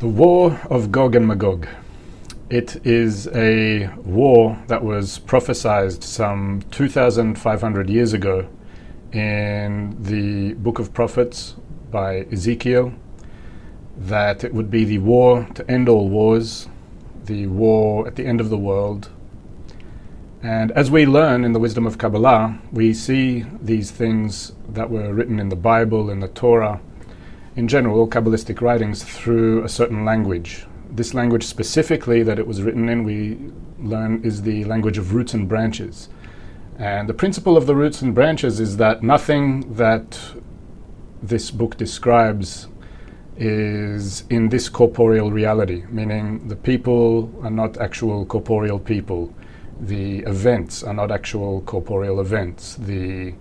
The War of Gog and Magog. It is a war that was prophesied some 2,500 years ago in the Book of Prophets by Ezekiel, that it would be the war to end all wars, the war at the end of the world. And as we learn in the wisdom of Kabbalah, we see these things that were written in the Bible, in the Torah, in general, all Kabbalistic writings through a certain language. This language specifically that it was written in, we learn, is the language of roots and branches. And the principle of the roots and branches is that nothing that this book describes is in this corporeal reality, meaning the people are not actual corporeal people, the events are not actual corporeal events, the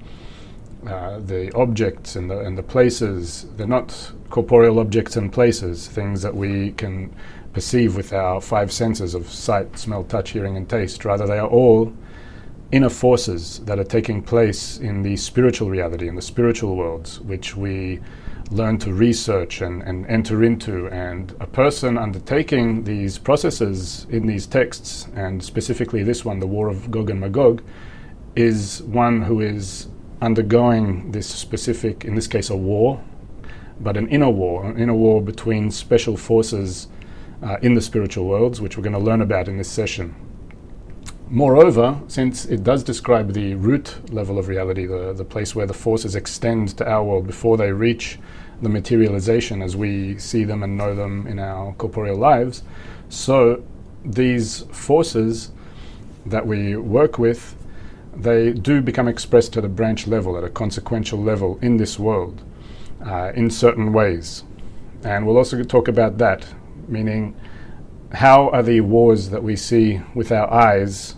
uh, the objects and the, and the places, they're not corporeal objects and places, things that we can perceive with our five senses of sight, smell, touch, hearing, and taste. Rather, they are all inner forces that are taking place in the spiritual reality, in the spiritual worlds, which we learn to research and, and enter into. And a person undertaking these processes in these texts, and specifically this one, the War of Gog and Magog, is one who is undergoing this specific, in this case, a war, but an inner war, an inner war between special forces uh, in the spiritual worlds, which we're going to learn about in this session. Moreover, since it does describe the root level of reality, the, the place where the forces extend to our world before they reach the materialization as we see them and know them in our corporeal lives, so these forces that we work with they do become expressed at a branch level, at a consequential level in this world, uh, in certain ways. And we'll also talk about that, meaning how are the wars that we see with our eyes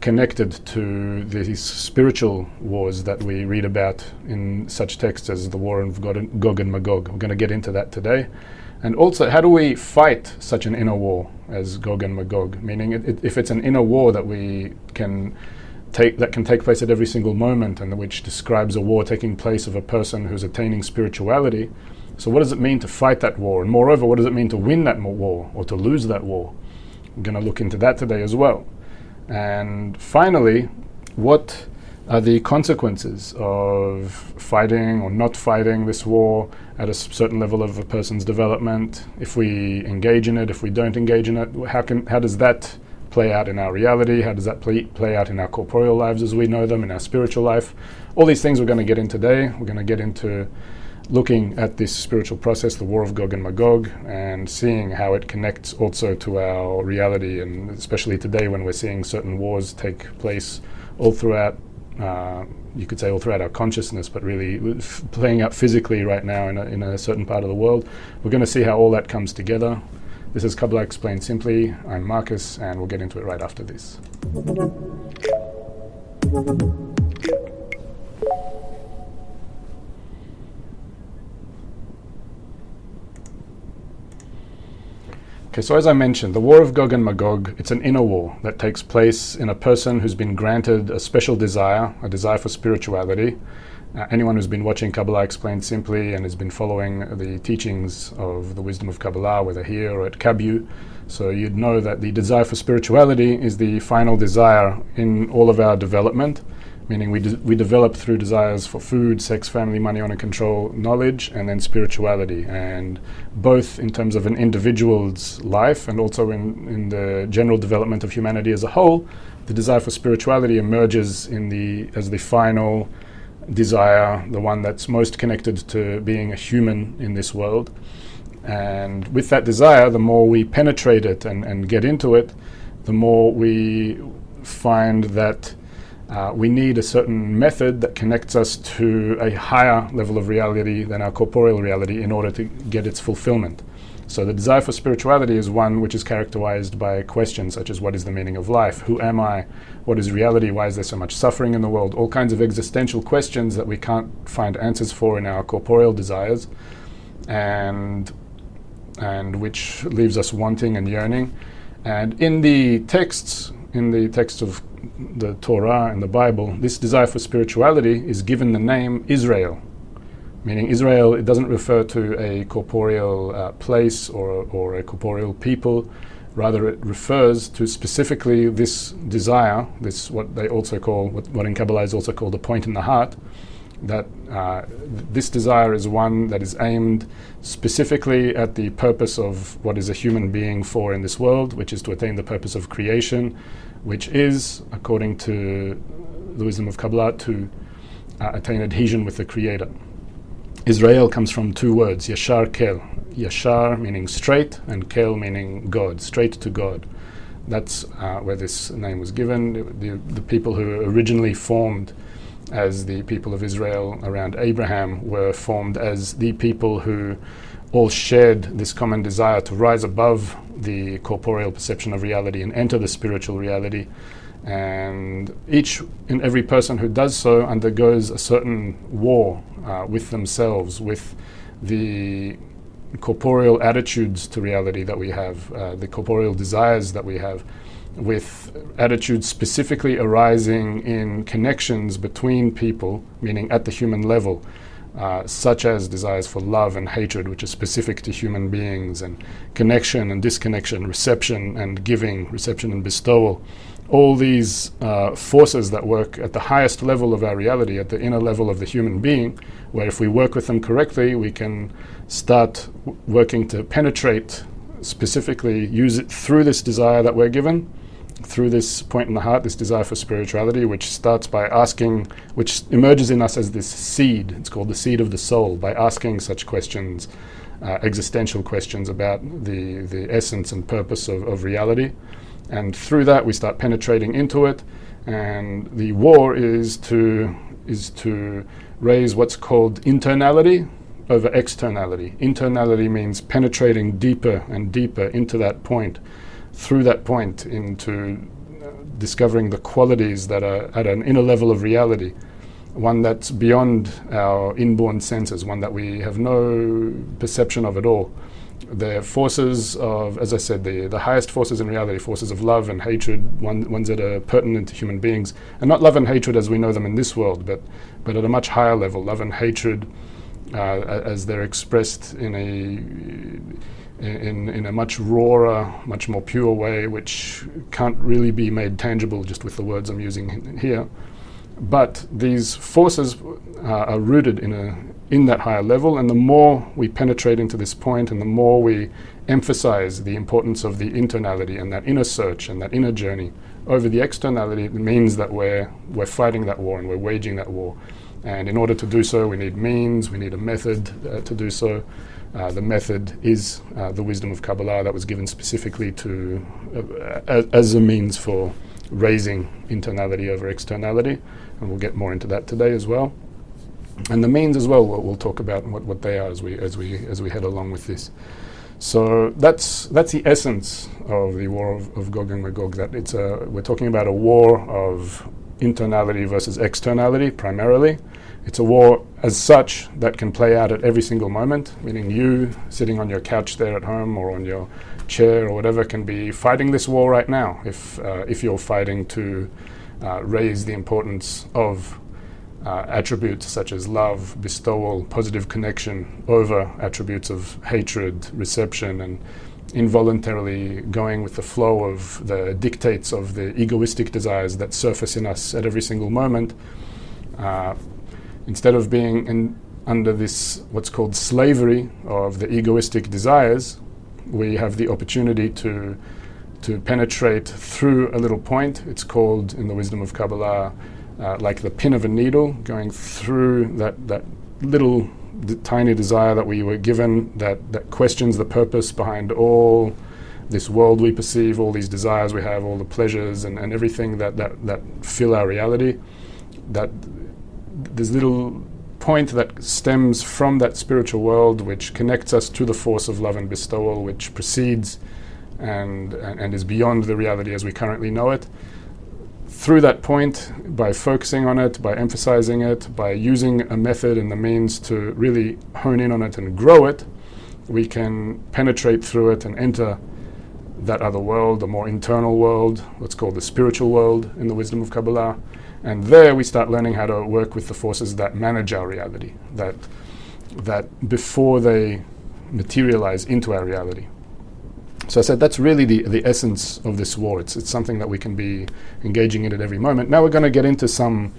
connected to these spiritual wars that we read about in such texts as the War of Gog and Magog. We're going to get into that today. And also, how do we fight such an inner war as Gog and Magog? Meaning, it, it, if it's an inner war that we can take, that can take place at every single moment and which describes a war taking place of a person who's attaining spirituality. So, what does it mean to fight that war? And moreover, what does it mean to win that war or to lose that war? I'm going to look into that today as well. And finally, what are the consequences of fighting or not fighting this war at a certain level of a person's development? If we engage in it, if we don't engage in it, how, can, how does that play out in our reality? How does that play, play out in our corporeal lives as we know them, in our spiritual life? All these things we're going to get in today. We're going to get into looking at this spiritual process, the war of Gog and Magog, and seeing how it connects also to our reality, and especially today when we're seeing certain wars take place all throughout. Uh, you could say all throughout our consciousness, but really f- playing out physically right now in a, in a certain part of the world. We're going to see how all that comes together. This is Kabbalah Explained Simply. I'm Marcus, and we'll get into it right after this. Okay, so as I mentioned, the War of Gog and Magog, it's an inner war that takes place in a person who's been granted a special desire, a desire for spirituality, uh, anyone who's been watching Kabbalah Explained Simply and has been following the teachings of the wisdom of Kabbalah, whether here or at Kabu, so you'd know that the desire for spirituality is the final desire in all of our development, meaning we, de- we develop through desires for food, sex, family, money, honor, control, knowledge, and then spirituality. And both in terms of an individual's life and also in, in the general development of humanity as a whole, the desire for spirituality emerges in the, as the final desire, the one that's most connected to being a human in this world. And with that desire, the more we penetrate it and, and get into it, the more we find that uh, we need a certain method that connects us to a higher level of reality than our corporeal reality in order to get its fulfillment. So the desire for spirituality is one which is characterized by questions such as what is the meaning of life? Who am I? What is reality? Why is there so much suffering in the world? All kinds of existential questions that we can't find answers for in our corporeal desires and and which leaves us wanting and yearning. And in the texts, in the text of the Torah and the Bible, this desire for spirituality is given the name Israel meaning Israel, it doesn't refer to a corporeal uh, place or, or a corporeal people. Rather, it refers to specifically this desire, this what they also call, what, what in Kabbalah is also called the point in the heart, that uh, this desire is one that is aimed specifically at the purpose of what is a human being for in this world, which is to attain the purpose of creation, which is, according to the wisdom of Kabbalah, to uh, attain adhesion with the Creator. Israel comes from two words, Yashar Kel. Yashar meaning straight, and Kel meaning God, straight to God. That's uh, where this name was given. The, the, people who originally formed as the people of Israel around Abraham were formed as the people who all shared this common desire to rise above the corporeal perception of reality and enter the spiritual reality. And each and every person who does so undergoes a certain war uh, with themselves, with the corporeal attitudes to reality that we have, uh, the corporeal desires that we have, with attitudes specifically arising in connections between people, meaning at the human level, uh, such as desires for love and hatred, which are specific to human beings, and connection and disconnection, reception and giving, reception and bestowal. All these uh, forces that work at the highest level of our reality, at the inner level of the human being, where if we work with them correctly, we can start w- working to penetrate, specifically use it through this desire that we're given through this point in the heart, this desire for spirituality, which starts by asking, which emerges in us as this seed. It's called the seed of the soul, by asking such questions, uh, existential questions about the, the essence and purpose of, of reality. And through that, we start penetrating into it. And the war is to, is to raise what's called internality over externality. Internality means penetrating deeper and deeper into that point through that point into uh, discovering the qualities that are at an inner level of reality, one that's beyond our inborn senses, one that we have no perception of at all. The forces of, as I said, the, the highest forces in reality, forces of love and hatred, one, ones that are pertinent to human beings, and not love and hatred as we know them in this world, but, but at a much higher level, love and hatred uh, as they're expressed in a in, in a much rawer, much more pure way, which can't really be made tangible just with the words I'm using here. But these forces uh, are rooted in, a, in that higher level, and the more we penetrate into this point, and the more we emphasize the importance of the internality and that inner search and that inner journey over the externality, it means that we're, we're fighting that war and we're waging that war. And in order to do so, we need means, we need a method uh, to do so. Uh, the method is uh, the wisdom of Kabbalah that was given specifically to uh, as a means for raising internality over externality, and we'll get more into that today as well. And the means as well, we'll, we'll talk about what, what they are as we as we as we head along with this. So that's that's the essence of the war of, of Gog and Magog. That it's a we're talking about a war of internality versus externality primarily. It's a war as such that can play out at every single moment, meaning you sitting on your couch there at home or on your chair or whatever can be fighting this war right now if, uh, if you're fighting to uh, raise the importance of uh, attributes such as love, bestowal, positive connection over attributes of hatred, reception, and involuntarily going with the flow of the dictates of the egoistic desires that surface in us at every single moment. Uh, instead of being in, under this what's called slavery of the egoistic desires, we have the opportunity to to penetrate through a little point. It's called in the wisdom of Kabbalah uh, like the pin of a needle, going through that that little d- tiny desire that we were given that that questions the purpose behind all this world we perceive, all these desires we have, all the pleasures and, and everything that, that, that fill our reality. That this little point that stems from that spiritual world, which connects us to the force of love and bestowal, which precedes and, and, and, is beyond the reality as we currently know it. Through that point, by focusing on it, by emphasizing it, by using a method and the means to really hone in on it and grow it, we can penetrate through it and enter that other world, the more internal world, what's called the spiritual world in the wisdom of Kabbalah, and there we start learning how to work with the forces that manage our reality, that that before they materialize into our reality. So I said that's really the, the essence of this war. It's, it's something that we can be engaging in at every moment. Now we're going to get into some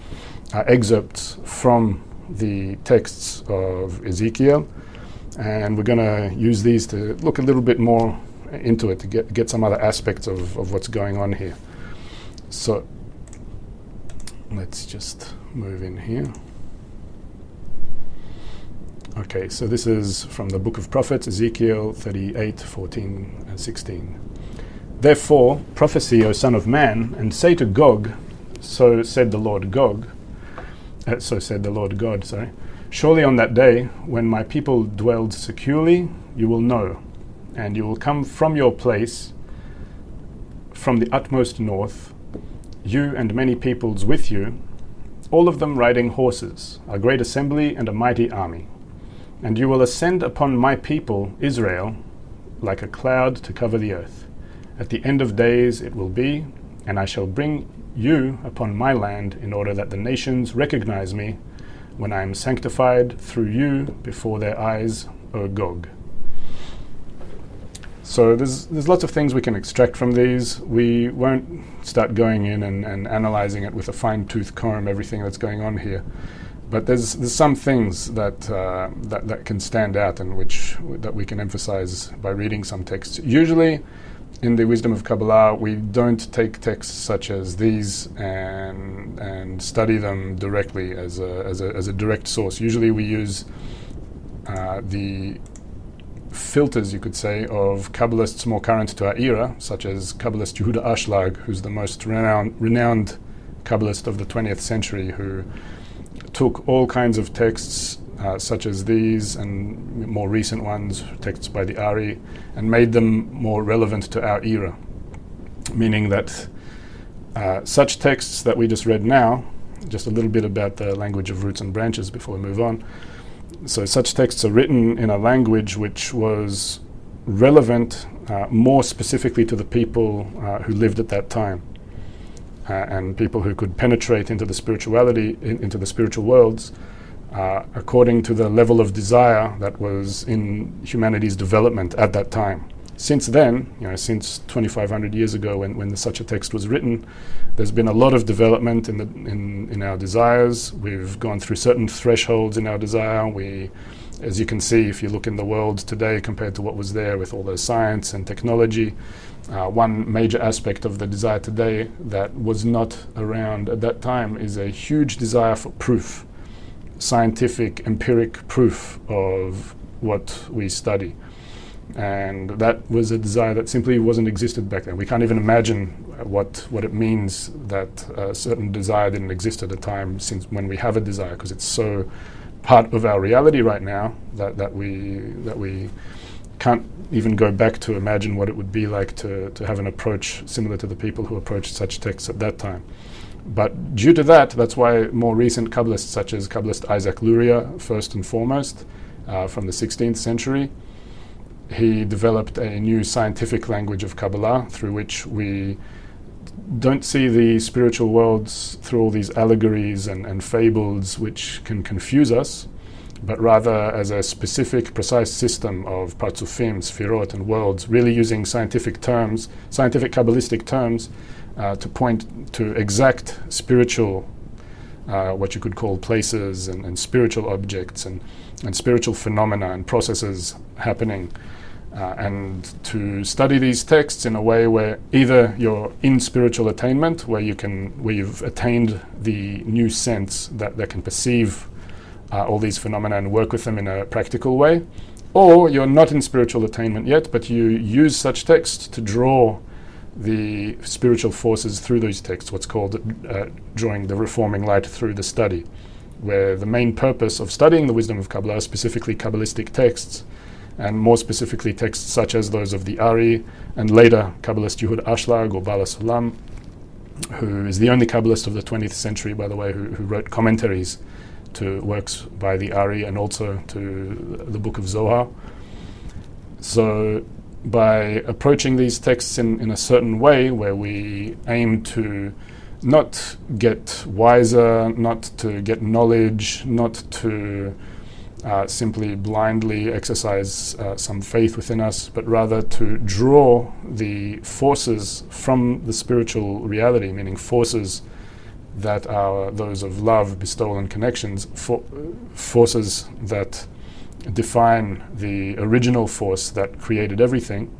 uh, excerpts from the texts of Ezekiel, and we're going to use these to look a little bit more into it to get, get some other aspects of, of what's going on here. So let's just move in here. Okay, so this is from the book of prophets, Ezekiel 38, 14, and 16. Therefore, prophesy, O Son of Man, and say to Gog, so said the Lord Gog, uh, so said the Lord God, sorry, surely on that day, when my people dwelled securely, you will know, and you will come from your place, from the utmost north, you and many peoples with you, all of them riding horses, a great assembly and a mighty army. And you will ascend upon my people, Israel, like a cloud to cover the earth. At the end of days it will be, and I shall bring you upon my land in order that the nations recognize me when I am sanctified through you before their eyes, O Gog. So there's there's lots of things we can extract from these. We won't start going in and, and analyzing it with a fine tooth comb, everything that's going on here but there's there's some things that, uh, that that can stand out and which that we can emphasize by reading some texts. Usually, in the wisdom of Kabbalah, we don't take texts such as these and and study them directly as a as a, as a direct source. Usually, we use uh, the filters, you could say, of Kabbalists more current to our era, such as Kabbalist Yehuda Ashlag, who's the most renowned renowned Kabbalist of the 20th century, who took all kinds of texts, uh, such as these and more recent ones, texts by the Ari, and made them more relevant to our era. Meaning that uh, such texts that we just read now, just a little bit about the language of roots and branches before we move on. So, such texts are written in a language which was relevant uh, more specifically to the people uh, who lived at that time and people who could penetrate into the spirituality, in, into the spiritual worlds, uh, according to the level of desire that was in humanity's development at that time. Since then, you know, since 2,500 years ago, when, when such a text was written, there's been a lot of development in, the, in, in our desires. We've gone through certain thresholds in our desire. We, as you can see, if you look in the world today compared to what was there with all the science and technology, uh, one major aspect of the desire today that was not around at that time is a huge desire for proof, scientific, empiric proof of what we study. And that was a desire that simply wasn't existed back then. We can't even imagine what, what it means that a certain desire didn't exist at a time since when we have a desire, because it's so part of our reality right now that, that we that we can't even go back to imagine what it would be like to, to have an approach similar to the people who approached such texts at that time. But due to that, that's why more recent Kabbalists, such as Kabbalist Isaac Luria, first and foremost, uh, from the 16th century, he developed a new scientific language of Kabbalah through which we don't see the spiritual worlds through all these allegories and, and fables which can confuse us, but rather as a specific, precise system of parzufim, sfirot, and worlds, really using scientific terms, scientific Kabbalistic terms, uh, to point to exact spiritual, uh, what you could call places and, and, spiritual objects and, and spiritual phenomena and processes happening. Uh, and to study these texts in a way where either you're in spiritual attainment, where you can, where you've attained the new sense that, that can perceive uh, all these phenomena and work with them in a practical way, or you're not in spiritual attainment yet, but you use such texts to draw the spiritual forces through those texts, what's called uh, drawing the reforming light through the study, where the main purpose of studying the wisdom of Kabbalah, specifically Kabbalistic texts, and more specifically texts such as those of the Ari and later Kabbalist Yehuda Ashlag or Baal HaSulam, who is the only Kabbalist of the 20th century, by the way, who, who wrote commentaries to works by the Ari and also to the Book of Zohar. So, by approaching these texts in, in a certain way, where we aim to not get wiser, not to get knowledge, not to uh, simply blindly exercise uh, some faith within us, but rather to draw the forces from the spiritual reality, meaning forces that are those of love, bestowal, and connections, for, forces that define the original force that created everything.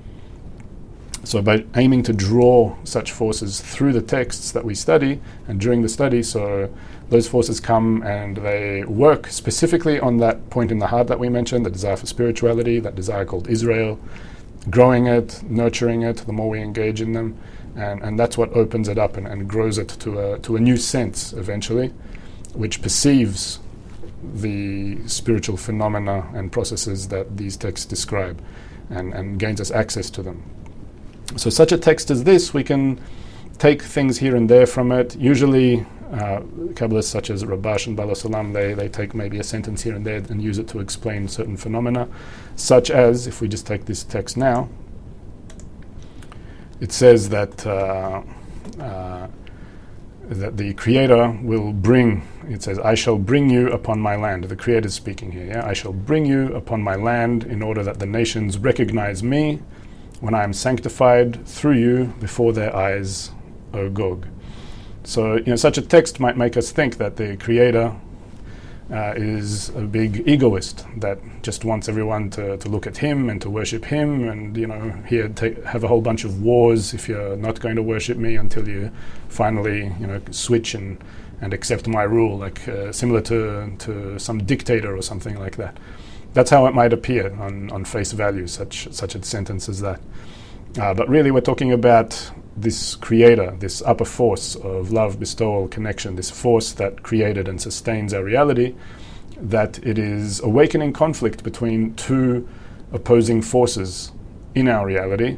So, by aiming to draw such forces through the texts that we study and during the study, so those forces come and they work specifically on that point in the heart that we mentioned the desire for spirituality, that desire called Israel, growing it, nurturing it, the more we engage in them. And, and that's what opens it up and, and grows it to a, to a new sense eventually, which perceives the spiritual phenomena and processes that these texts describe and, and gains us access to them. So, such a text as this, we can take things here and there from it. Usually, uh, Kabbalists such as Rabash and Baal HaSulam, they, they take maybe a sentence here and there and use it to explain certain phenomena, such as, if we just take this text now, it says that uh, uh, that the Creator will bring. It says, "I shall bring you upon my land." The Creator is speaking here. Yeah, I shall bring you upon my land in order that the nations recognize me when I am sanctified through you before their eyes, O Gog. So, you know, such a text might make us think that the Creator uh, is a big egoist that just wants everyone to, to look at him and to worship him, and you know, here take, have a whole bunch of wars if you're not going to worship me until you finally, you know, switch and and accept my rule, like uh, similar to to some dictator or something like that. That's how it might appear on, on face value, such such a sentence as that. Uh, but really, we're talking about this creator, this upper force of love, bestowal, connection, this force that created and sustains our reality, that it is awakening conflict between two opposing forces in our reality.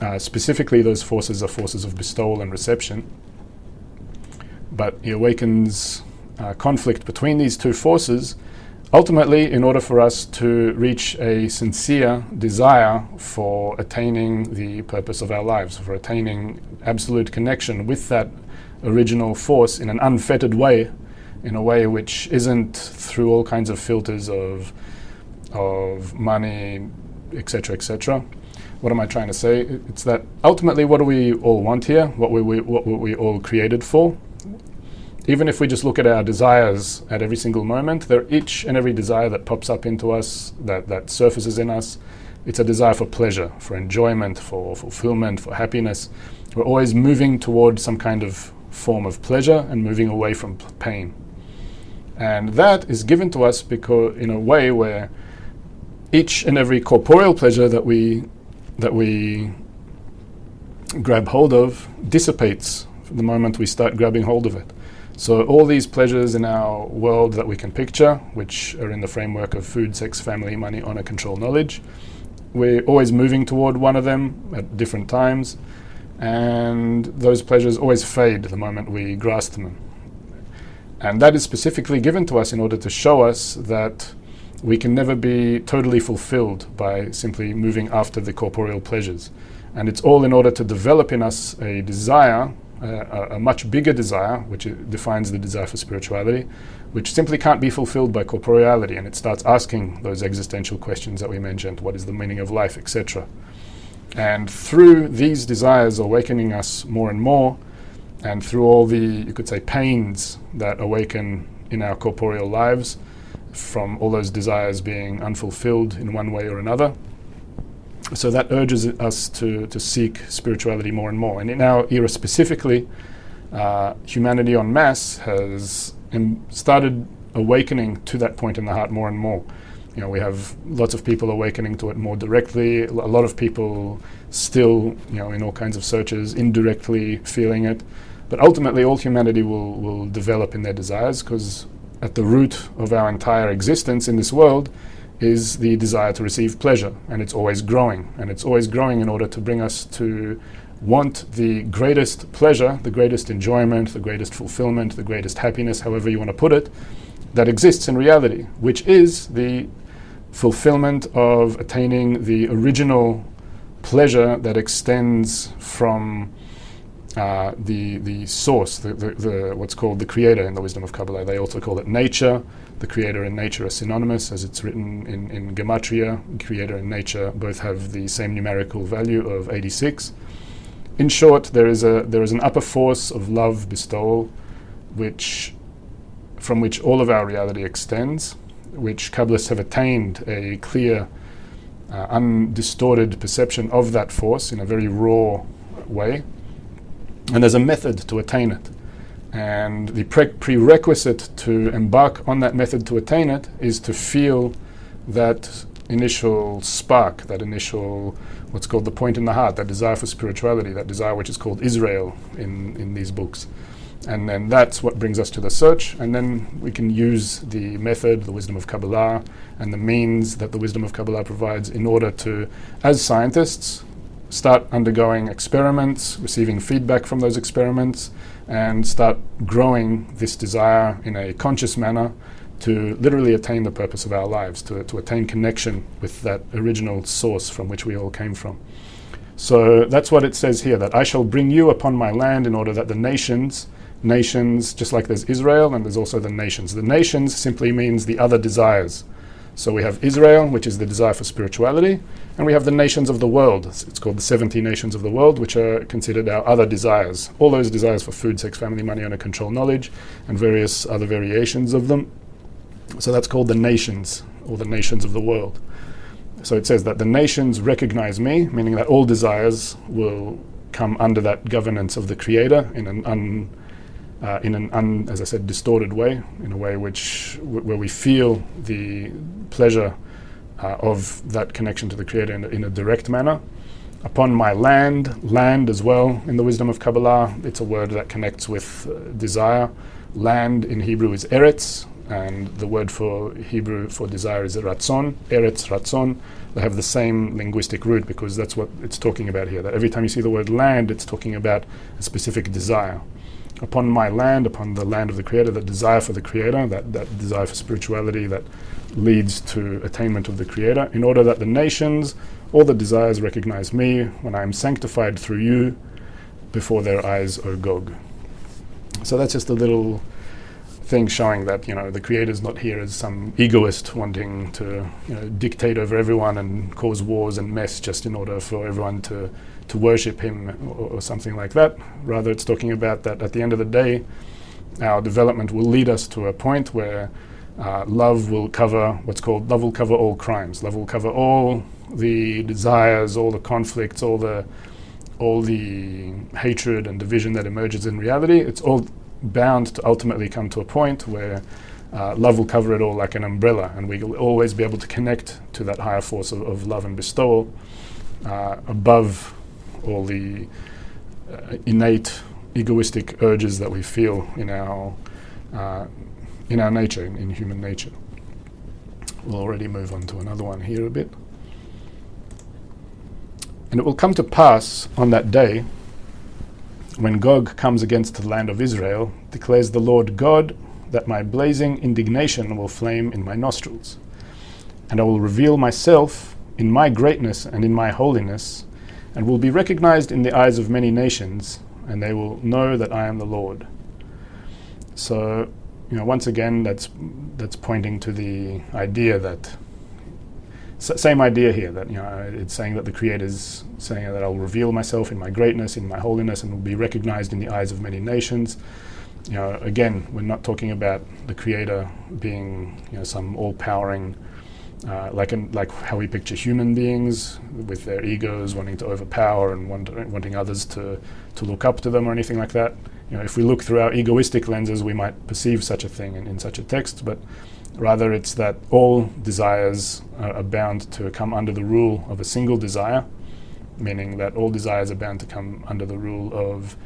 Uh, specifically, those forces are forces of bestowal and reception. But it awakens uh, conflict between these two forces Ultimately, in order for us to reach a sincere desire for attaining the purpose of our lives, for attaining absolute connection with that original force in an unfettered way, in a way which isn't through all kinds of filters of, of money, etc., etc. What am I trying to say? It's that ultimately, what do we all want here? What were we, what were we all created for? Even if we just look at our desires at every single moment, they're each and every desire that pops up into us, that, that surfaces in us, it's a desire for pleasure, for enjoyment, for fulfillment, for happiness. We're always moving toward some kind of form of pleasure and moving away from pain. And that is given to us because in a way where each and every corporeal pleasure that we that we grab hold of dissipates the moment we start grabbing hold of it. So, all these pleasures in our world that we can picture, which are in the framework of food, sex, family, money, honor, control, knowledge, we're always moving toward one of them at different times, and those pleasures always fade the moment we grasp them. And that is specifically given to us in order to show us that we can never be totally fulfilled by simply moving after the corporeal pleasures. And it's all in order to develop in us a desire a, a, much bigger desire, which defines the desire for spirituality, which simply can't be fulfilled by corporeality, and it starts asking those existential questions that we mentioned: what is the meaning of life, etc. And through these desires awakening us more and more, and through all the you could say pains that awaken in our corporeal lives, from all those desires being unfulfilled in one way or another, so that urges us to, to seek spirituality more and more. And in our era specifically, uh, humanity en masse has started awakening to that point in the heart more and more. You know, we have lots of people awakening to it more directly. A lot of people still, you know, in all kinds of searches, indirectly feeling it. But ultimately, all humanity will, will develop in their desires because at the root of our entire existence in this world is the desire to receive pleasure, and it's always growing. And it's always growing in order to bring us to want the greatest pleasure, the greatest enjoyment, the greatest fulfillment, the greatest happiness, however you want to put it, that exists in reality, which is the fulfillment of attaining the original pleasure that extends from uh, the the source, the, the, the, what's called the creator in the wisdom of Kabbalah. They also call it nature. The creator and nature are synonymous, as it's written in, in Gematria. Creator and nature both have the same numerical value of 86. In short, there is a there is an upper force of love bestowal, which from which all of our reality extends, which Kabbalists have attained a clear, uh, undistorted perception of that force in a very raw way and there's a method to attain it. And the pre- prerequisite to embark on that method to attain it is to feel that initial spark, that initial, what's called the point in the heart, that desire for spirituality, that desire which is called Israel in, in these books. And then that's what brings us to the search. And then we can use the method, the wisdom of Kabbalah, and the means that the wisdom of Kabbalah provides in order to, as scientists, start undergoing experiments, receiving feedback from those experiments, and start growing this desire in a conscious manner to literally attain the purpose of our lives, to, to attain connection with that original source from which we all came from. So that's what it says here that I shall bring you upon my land in order that the nations, nations, just like there's Israel and there's also the nations. The nations simply means the other desires. So we have Israel, which is the desire for spirituality, and we have the nations of the world. It's called the 70 nations of the world, which are considered our other desires. All those desires for food, sex, family, money, honor, control, knowledge, and various other variations of them. So that's called the nations, or the nations of the world. So it says that the nations recognize me, meaning that all desires will come under that governance of the Creator in an un uh, in an, un, as I said, distorted way, in a way which w- where we feel the pleasure uh, of that connection to the Creator in a, in a, direct manner. Upon my land, land as well, in the wisdom of Kabbalah, it's a word that connects with uh, desire. Land in Hebrew is eretz, and the word for Hebrew for desire is ratzon, eretz, ratzon. They have the same linguistic root because that's what it's talking about here. That every time you see the word land, it's talking about a specific desire upon my land, upon the land of the Creator, that desire for the Creator, that, that desire for spirituality that leads to attainment of the Creator, in order that the nations, all the desires recognize me when I am sanctified through you before their eyes, O Gog. So that's just a little thing showing that you know the creator is not here as some egoist wanting to you know, dictate over everyone and cause wars and mess just in order for everyone to to worship him or, or, something like that. Rather, it's talking about that at the end of the day, our development will lead us to a point where uh, love will cover what's called love will cover all crimes. Love will cover all the desires, all the conflicts, all the all the hatred and division that emerges in reality. It's all bound to ultimately come to a point where uh, love will cover it all like an umbrella, and we will always be able to connect to that higher force of, of love and bestowal uh, above all the uh, innate egoistic urges that we feel in our uh, in our nature, in, in human nature. We'll already move on to another one here a bit. And it will come to pass on that day when Gog comes against the land of Israel, declares the Lord God, that my blazing indignation will flame in my nostrils. And I will reveal myself in my greatness and in my holiness, and will be recognized in the eyes of many nations, and they will know that I am the Lord. So, you know, once again, that's that's pointing to the idea that same idea here that you know it's saying that the Creator is saying that I'll reveal myself in my greatness, in my holiness, and will be recognized in the eyes of many nations. You know, again, we're not talking about the Creator being you know some all-powering uh, like in, like how we picture human beings with their egos wanting to overpower and want, wanting others to, to look up to them or anything like that. You know, if we look through our egoistic lenses, we might perceive such a thing in, in such a text, but rather it's that all desires are bound to come under the rule of a single desire, meaning that all desires are bound to come under the rule of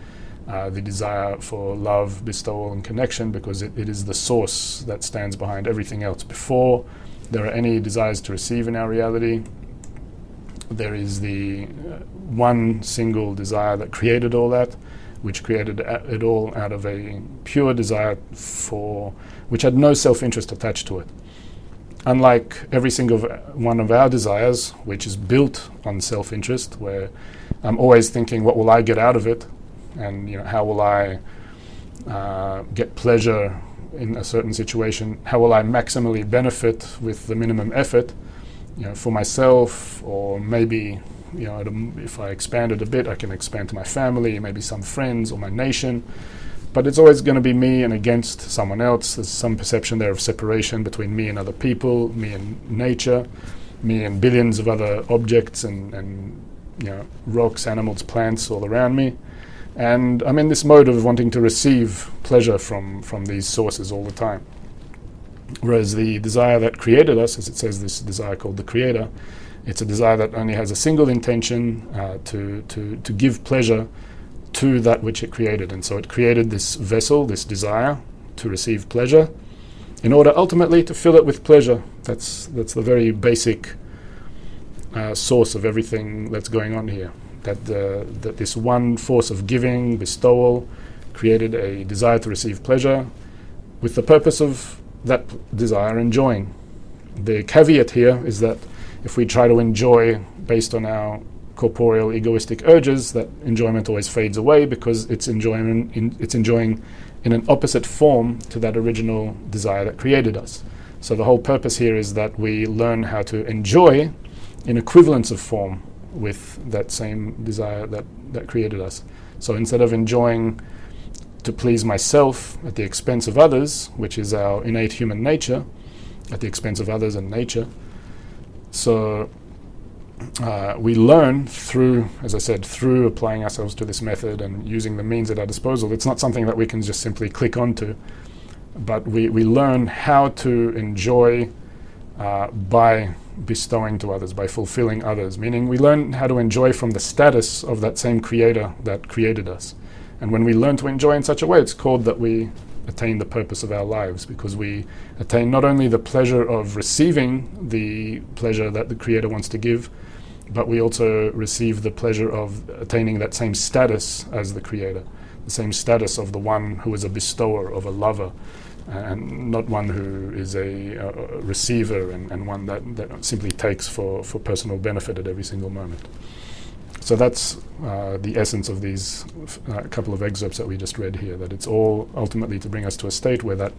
uh, the desire for love, bestowal, and connection, because it, it is the source that stands behind everything else. Before there are any desires to receive in our reality. There is the uh, one single desire that created all that, which created it all out of a pure desire for, which had no self interest attached to it. Unlike every single one of our desires, which is built on self interest, where I'm always thinking, what will I get out of it? and you know how will I uh, get pleasure in a certain situation? How will I maximally benefit with the minimum effort, you know, for myself, or maybe you know, if I expand it a bit, I can expand to my family, maybe some friends or my nation. But it's always going to be me and against someone else. There's some perception there of separation between me and other people, me and nature, me and billions of other objects and, and you know, rocks, animals, plants all around me. And I'm in this mode of wanting to receive pleasure from, from these sources all the time. Whereas the desire that created us, as it says, this desire called the Creator, it's a desire that only has a single intention uh, to, to, to give pleasure to that which it created. And so it created this vessel, this desire to receive pleasure, in order ultimately to fill it with pleasure. That's, that's the very basic uh, source of everything that's going on here that, that this one force of giving, bestowal, created a desire to receive pleasure with the purpose of that desire enjoying. The caveat here is that if we try to enjoy based on our corporeal egoistic urges, that enjoyment always fades away because it's enjoying in, it's enjoying in an opposite form to that original desire that created us. So the whole purpose here is that we learn how to enjoy in equivalence of form with that same desire that, that created us. So instead of enjoying to please myself at the expense of others, which is our innate human nature, at the expense of others and nature, so uh, we learn through, as I said, through applying ourselves to this method and using the means at our disposal. It's not something that we can just simply click onto, but we, we learn how to enjoy uh, by bestowing to others, by fulfilling others, meaning we learn how to enjoy from the status of that same creator that created us. And when we learn to enjoy in such a way, it's called that we attain the purpose of our lives because we attain not only the pleasure of receiving the pleasure that the creator wants to give, but we also receive the pleasure of attaining that same status as the creator, the same status of the one who is a bestower, of a lover, and not one who is a, a receiver and, and one that, that simply takes for, for personal benefit at every single moment. So that's uh, the essence of these uh, couple of excerpts that we just read here. That it's all ultimately to bring us to a state where that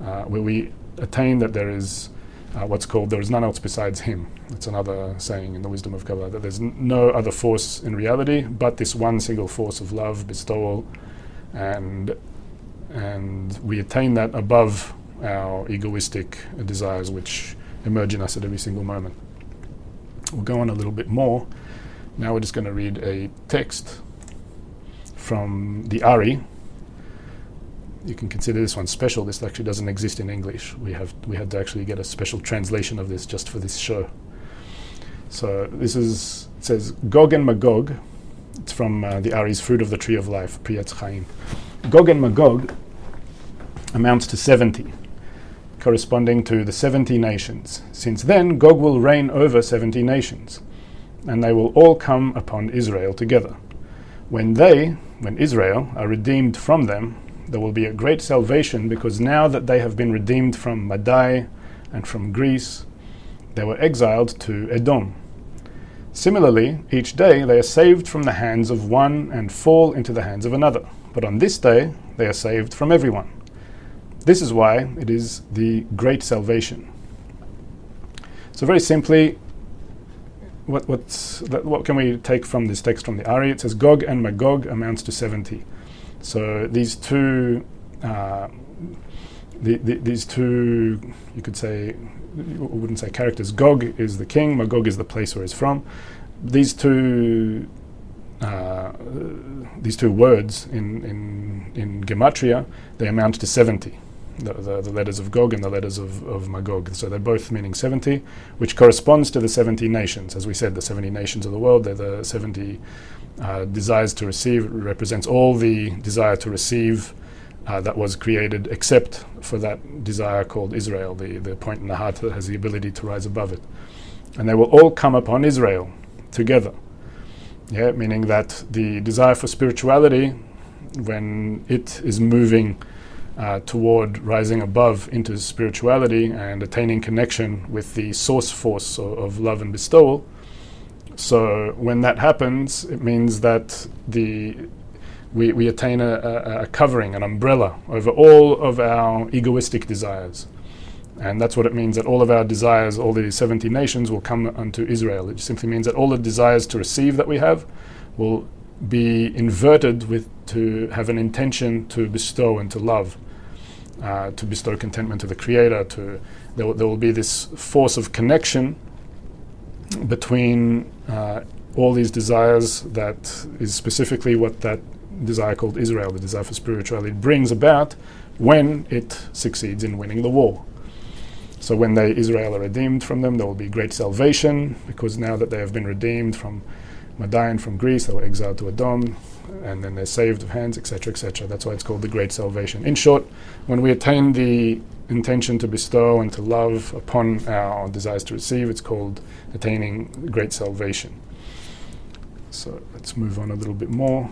uh, where we attain that there is uh, what's called there is none else besides Him. That's another saying in the wisdom of Kabbalah that there's no other force in reality but this one single force of love, bestowal, and and we attain that above our egoistic desires which emerge in us at every single moment. We'll go on a little bit more. Now we're just going to read a text from the Ari. You can consider this one special. This actually doesn't exist in English. We have we had to actually get a special translation of this just for this show. So this is it says Gog and Magog. It's from uh, the Ari's Fruit of the Tree of Life, Pri Etz Chaim. Gog and Magog amounts to 70, corresponding to the 70 nations. Since then, Gog will reign over 70 nations, and they will all come upon Israel together. When they, when Israel, are redeemed from them, there will be a great salvation because now that they have been redeemed from Madai and from Greece, they were exiled to Edom. Similarly, each day they are saved from the hands of one and fall into the hands of another. But on this day they are saved from everyone. This is why it is the great salvation. So, very simply, what, what can we take from this text from the Ari? It says Gog and Magog amounts to 70. So, these two. Uh, the, the, these two, you could say, you wouldn't say characters. Gog is the king, Magog is the place where he's from. These two, uh, these two words in, in, in Gematria, they amount to 70. The, the, the, letters of Gog and the letters of, of Magog. So they're both meaning 70, which corresponds to the 70 nations. As we said, the 70 nations of the world, they're the 70 uh, desires to receive, represents all the desire to receive uh, that was created except for that desire called Israel, the, the point in the heart that has the ability to rise above it. And they will all come upon Israel together. Yeah, meaning that the desire for spirituality, when it is moving uh, toward rising above into spirituality and attaining connection with the source force of, of love and bestowal, so when that happens, it means that the we, we attain a, a, a covering, an umbrella over all of our egoistic desires. And that's what it means that all of our desires, all the 70 nations, will come unto Israel. It simply means that all the desires to receive that we have will be inverted with to have an intention to bestow and to love, uh, to bestow contentment to the Creator. To there, will, there will be this force of connection between uh, all these desires that is specifically what that desire called Israel, the desire for spirituality, brings about when it succeeds in winning the war. So when they Israel are redeemed from them, there will be great salvation because now that they have been redeemed from Madian, from Greece, they were exiled to Edom, and then they're saved of hands, etc., etc. That's why it's called the great salvation. In short, when we attain the intention to bestow and to love upon our desires to receive, it's called attaining great salvation. So let's move on a little bit more.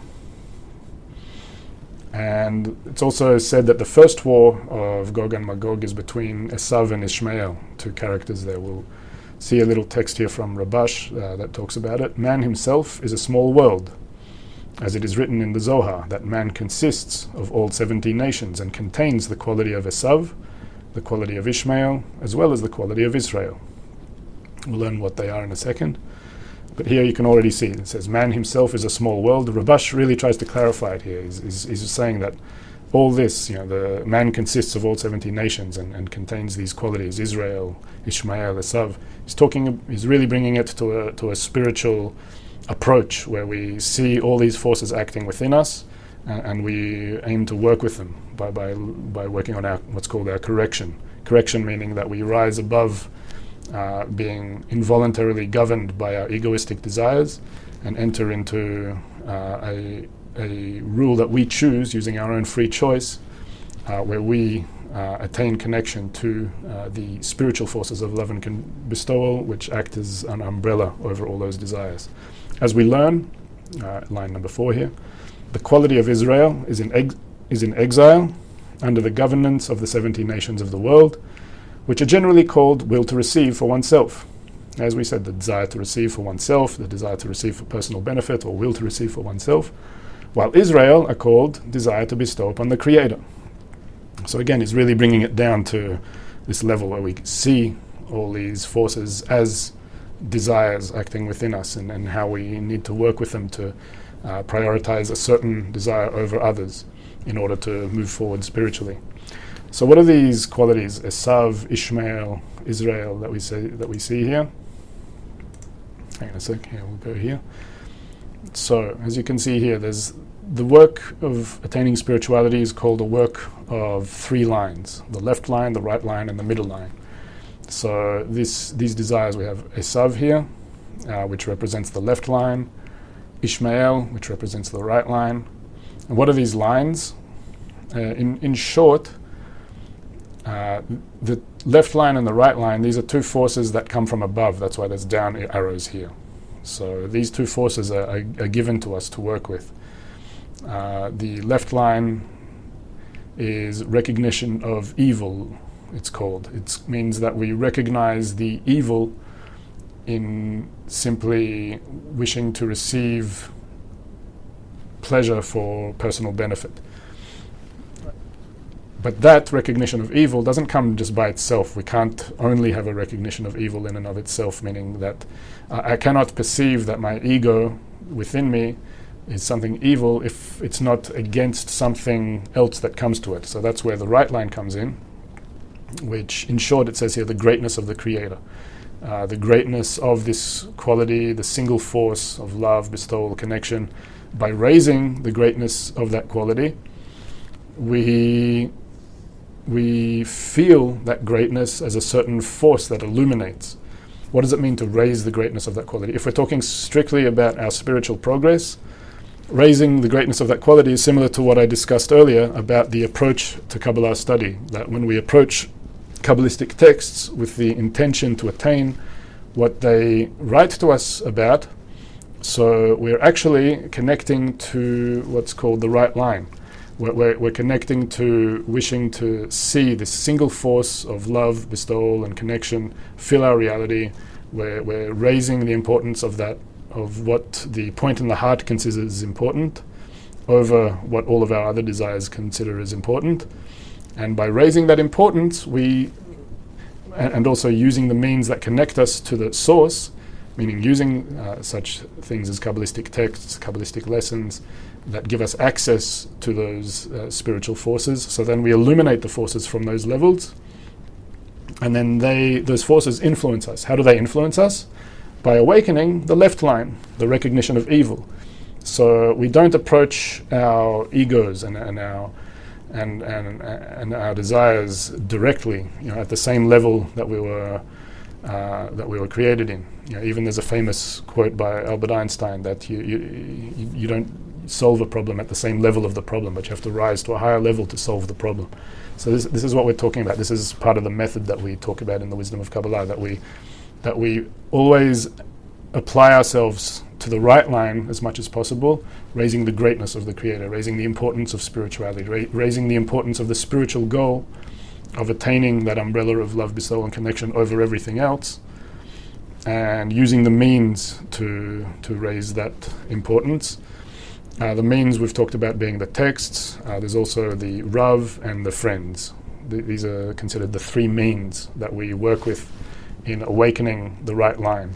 And it's also said that the first war of Gog and Magog is between Esav and Ishmael, two characters there. We'll see a little text here from Rabash uh, that talks about it. Man himself is a small world, as it is written in the Zohar, that man consists of all 17 nations and contains the quality of Esav, the quality of Ishmael, as well as the quality of Israel. We'll learn what they are in a second. But here you can already see it says, Man himself is a small world. Rabash really tries to clarify it here. He's, he's, he's saying that all this, you know, the man consists of all 17 nations and, and contains these qualities Israel, Ishmael, Esav. He's talking, he's really bringing it to a, to a spiritual approach where we see all these forces acting within us and, and we aim to work with them by, by, by working on our, what's called our correction. Correction meaning that we rise above uh, being involuntarily governed by our egoistic desires and enter into uh, a, a rule that we choose using our own free choice, uh, where we uh, attain connection to uh, the spiritual forces of love and bestowal, which act as an umbrella over all those desires. As we learn, uh, line number four here, the quality of Israel is in, ex- is in exile under the governance of the 70 nations of the world which are generally called will to receive for oneself. As we said, the desire to receive for oneself, the desire to receive for personal benefit, or will to receive for oneself, while Israel are called desire to bestow upon the Creator. So again, it's really bringing it down to this level where we see all these forces as desires acting within us and, and how we need to work with them to uh, prioritize a certain desire over others in order to move forward spiritually. So what are these qualities, Esav, Ishmael, Israel, that we say that we see here? Hang on a sec. Here we'll go here. So as you can see here, there's the work of attaining spirituality is called a work of three lines: the left line, the right line, and the middle line. So this these desires we have Esav here, uh, which represents the left line, Ishmael, which represents the right line. And what are these lines? Uh, in in short uh, the left line and the right line, these are two forces that come from above. That's why there's down arrows here. So these two forces are, are, are given to us to work with. Uh, the left line is recognition of evil, it's called. It means that we recognize the evil in simply wishing to receive pleasure for personal benefit. But that recognition of evil doesn't come just by itself. We can't only have a recognition of evil in and of itself, meaning that uh, I cannot perceive that my ego within me is something evil if it's not against something else that comes to it. So that's where the right line comes in, which in short it says here the greatness of the Creator. Uh, the greatness of this quality, the single force of love, bestowal, connection, by raising the greatness of that quality, we we feel that greatness as a certain force that illuminates. What does it mean to raise the greatness of that quality? If we're talking strictly about our spiritual progress, raising the greatness of that quality is similar to what I discussed earlier about the approach to Kabbalah study. That when we approach Kabbalistic texts with the intention to attain what they write to us about, so we're actually connecting to what's called the right line we're, we're, we're, connecting to wishing to see this single force of love, bestowal, and connection fill our reality. We're, we're raising the importance of that, of what the point in the heart considers important, over what all of our other desires consider as important. And by raising that importance, we and also using the means that connect us to the source, meaning using uh, such things as Kabbalistic texts, Kabbalistic lessons that give us access to those uh, spiritual forces. So then we illuminate the forces from those levels, and then they those forces influence us. How do they influence us? By awakening the left line, the recognition of evil. So we don't approach our egos and, and our and, and, and our desires directly, you know, at the same level that we were uh, that we were created in. You know, even there's a famous quote by Albert Einstein that you, you, you don't solve a problem at the same level of the problem, but you have to rise to a higher level to solve the problem. So this, this is what we're talking about. This is part of the method that we talk about in the wisdom of Kabbalah that we that we always apply ourselves to the right line as much as possible, raising the greatness of the Creator, raising the importance of spirituality, ra- raising the importance of the spiritual goal of attaining that umbrella of love, bestowal, and connection over everything else, and using the means to to raise that importance. Uh, the means we've talked about being the texts. Uh, there's also the Rav and the friends. Th- these are considered the three means that we work with in awakening the right line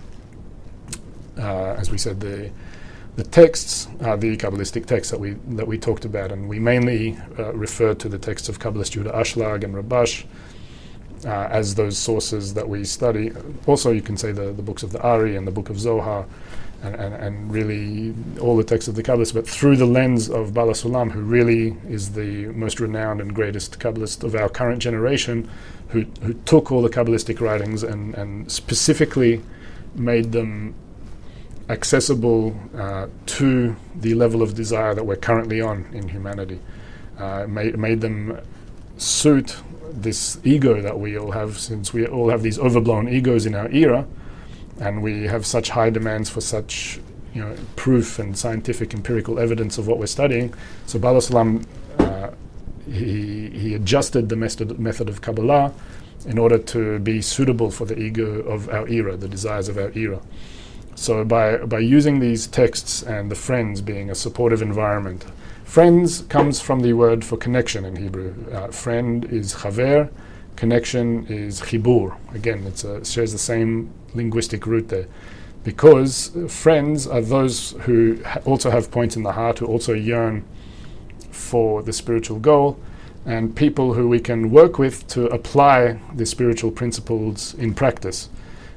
as we said, the the texts the Kabbalistic texts that we that we talked about, and we mainly uh, refer to the texts of Kabbalist Yehuda Ashlag and Rabash uh, as those sources that we study. Also, you can say the, the books of the Ari and the book of Zohar, and, and, and really all the texts of the Kabbalists, but through the lens of Baal HaSulam, who really is the most renowned and greatest Kabbalist of our current generation, who, who took all the Kabbalistic writings and, and specifically made them accessible uh, to the level of desire that we're currently on in humanity. Uh, made, made them suit this ego that we all have, since we all have these overblown egos in our era, and we have such high demands for such you know, proof and scientific empirical evidence of what we're studying. So Baal HaSulam, uh, he, he adjusted the method, method of Kabbalah in order to be suitable for the ego of our era, the desires of our era. So by, by using these texts and the friends being a supportive environment, friends comes from the word for connection in Hebrew. Uh, friend is chaver, connection is chibur. Again, it shares the same linguistic root there. Because friends are those who ha- also have points in the heart, who also yearn for the spiritual goal, and people who we can work with to apply the spiritual principles in practice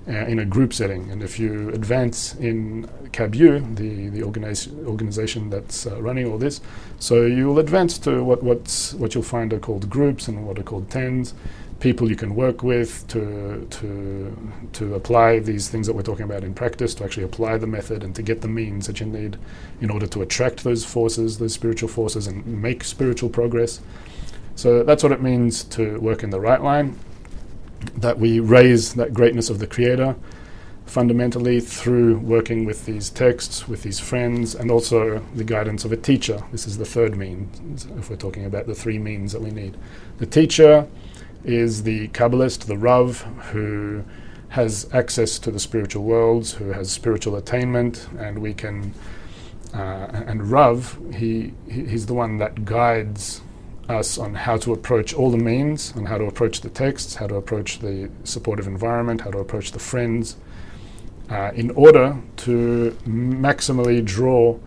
in a group setting. And if you advance in Kabu, the, the organiz- organization that's uh, running all this, so you'll advance to what, what's, what you'll find are called groups and what are called tens, people you can work with to, to, to apply these things that we're talking about in practice, to actually apply the method and to get the means that you need in order to attract those forces, those spiritual forces, and make spiritual progress. So that's what it means to work in the right line that we raise that greatness of the Creator fundamentally through working with these texts, with these friends, and also the guidance of a teacher. This is the third means, if we're talking about the three means that we need. The teacher is the Kabbalist, the Rav, who has access to the spiritual worlds, who has spiritual attainment, and we can. Uh, and Rav, he, he's the one that guides us on how to approach all the means, on how to approach the texts, how to approach the supportive environment, how to approach the friends, uh, in order to maximally draw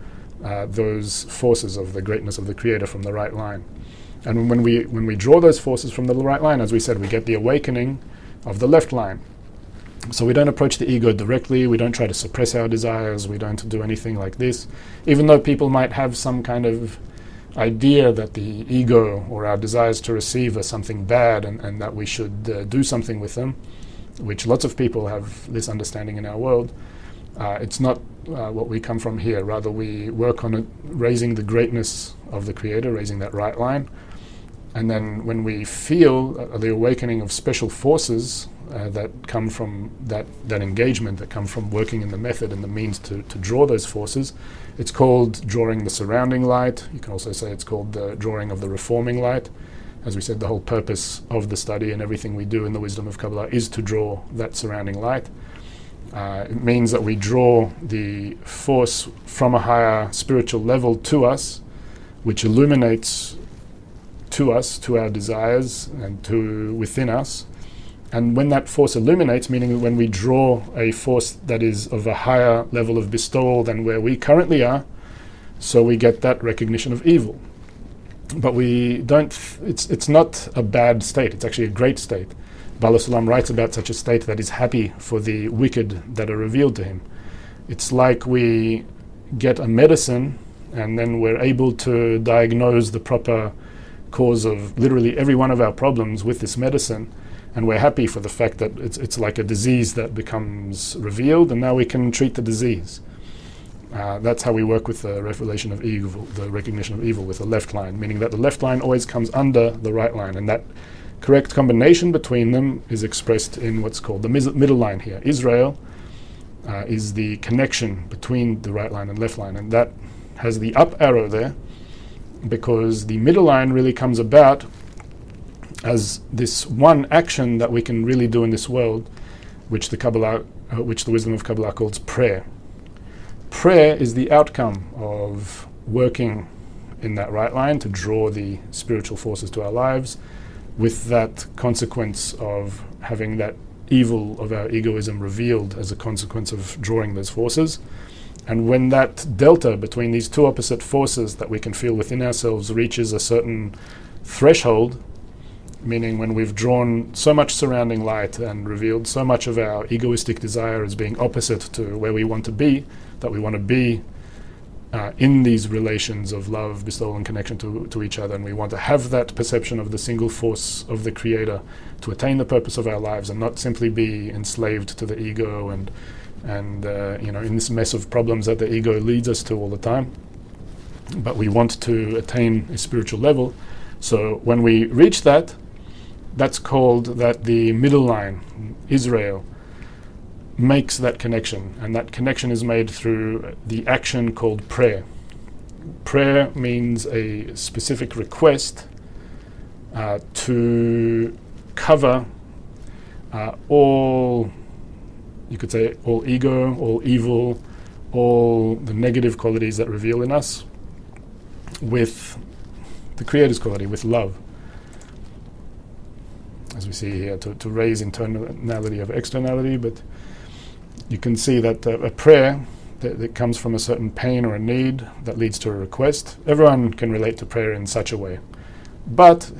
uh, those forces of the greatness of the Creator from the right line. And when we when we draw those forces from the right line, as we said, we get the awakening of the left line. So we don't approach the ego directly. We don't try to suppress our desires. We don't do anything like this, even though people might have some kind of idea that the ego or our desires to receive are something bad and, and that we should uh, do something with them, which lots of people have this understanding in our world. Uh, it's not uh, what we come from here. Rather, we work on it, raising the greatness of the Creator, raising that right line. And then when we feel uh, the awakening of special forces uh, that come from that, that engagement, that come from working in the method and the means to, to draw those forces, it's called drawing the surrounding light. You can also say it's called the drawing of the reforming light. As we said, the whole purpose of the study and everything we do in the wisdom of Kabbalah is to draw that surrounding light. Uh, it means that we draw the force from a higher spiritual level to us which illuminates to us, to our desires, and to within us. And when that force illuminates, meaning when we draw a force that is of a higher level of bestowal than where we currently are, so we get that recognition of evil. But we don't, it's, it's not a bad state, it's actually a great state. Baal HaSulam writes about such a state that is happy for the wicked that are revealed to him. It's like we get a medicine and then we're able to diagnose the proper cause of literally every one of our problems with this medicine. And we're happy for the fact that it's, it's like a disease that becomes revealed, and now we can treat the disease. Uh, that's how we work with the revelation of evil, the recognition of evil with the left line, meaning that the left line always comes under the right line, and that correct combination between them is expressed in what's called the mis- middle line here. Israel uh, is the connection between the right line and left line, and that has the up arrow there because the middle line really comes about as this one action that we can really do in this world, which the Kabbalah, uh, which the wisdom of Kabbalah calls prayer. Prayer is the outcome of working in that right line to draw the spiritual forces to our lives, with that consequence of having that evil of our egoism revealed as a consequence of drawing those forces. And when that delta between these two opposite forces that we can feel within ourselves reaches a certain threshold, meaning when we've drawn so much surrounding light and revealed so much of our egoistic desire as being opposite to where we want to be, that we want to be uh, in these relations of love, bestowal, and connection to, to each other. And we want to have that perception of the single force of the Creator to attain the purpose of our lives and not simply be enslaved to the ego and, and uh, you know, in this mess of problems that the ego leads us to all the time. But we want to attain a spiritual level. So when we reach that, that's called that the middle line, Israel makes that connection, and that connection is made through the action called prayer. Prayer means a specific request uh, to cover uh, all, you could say, all ego, all evil, all the negative qualities that reveal in us with the Creator's quality, with love. As we see here, to, to raise internality of externality, but you can see that uh, a prayer that, that, comes from a certain pain or a need that leads to a request, everyone can relate to prayer in such a way. But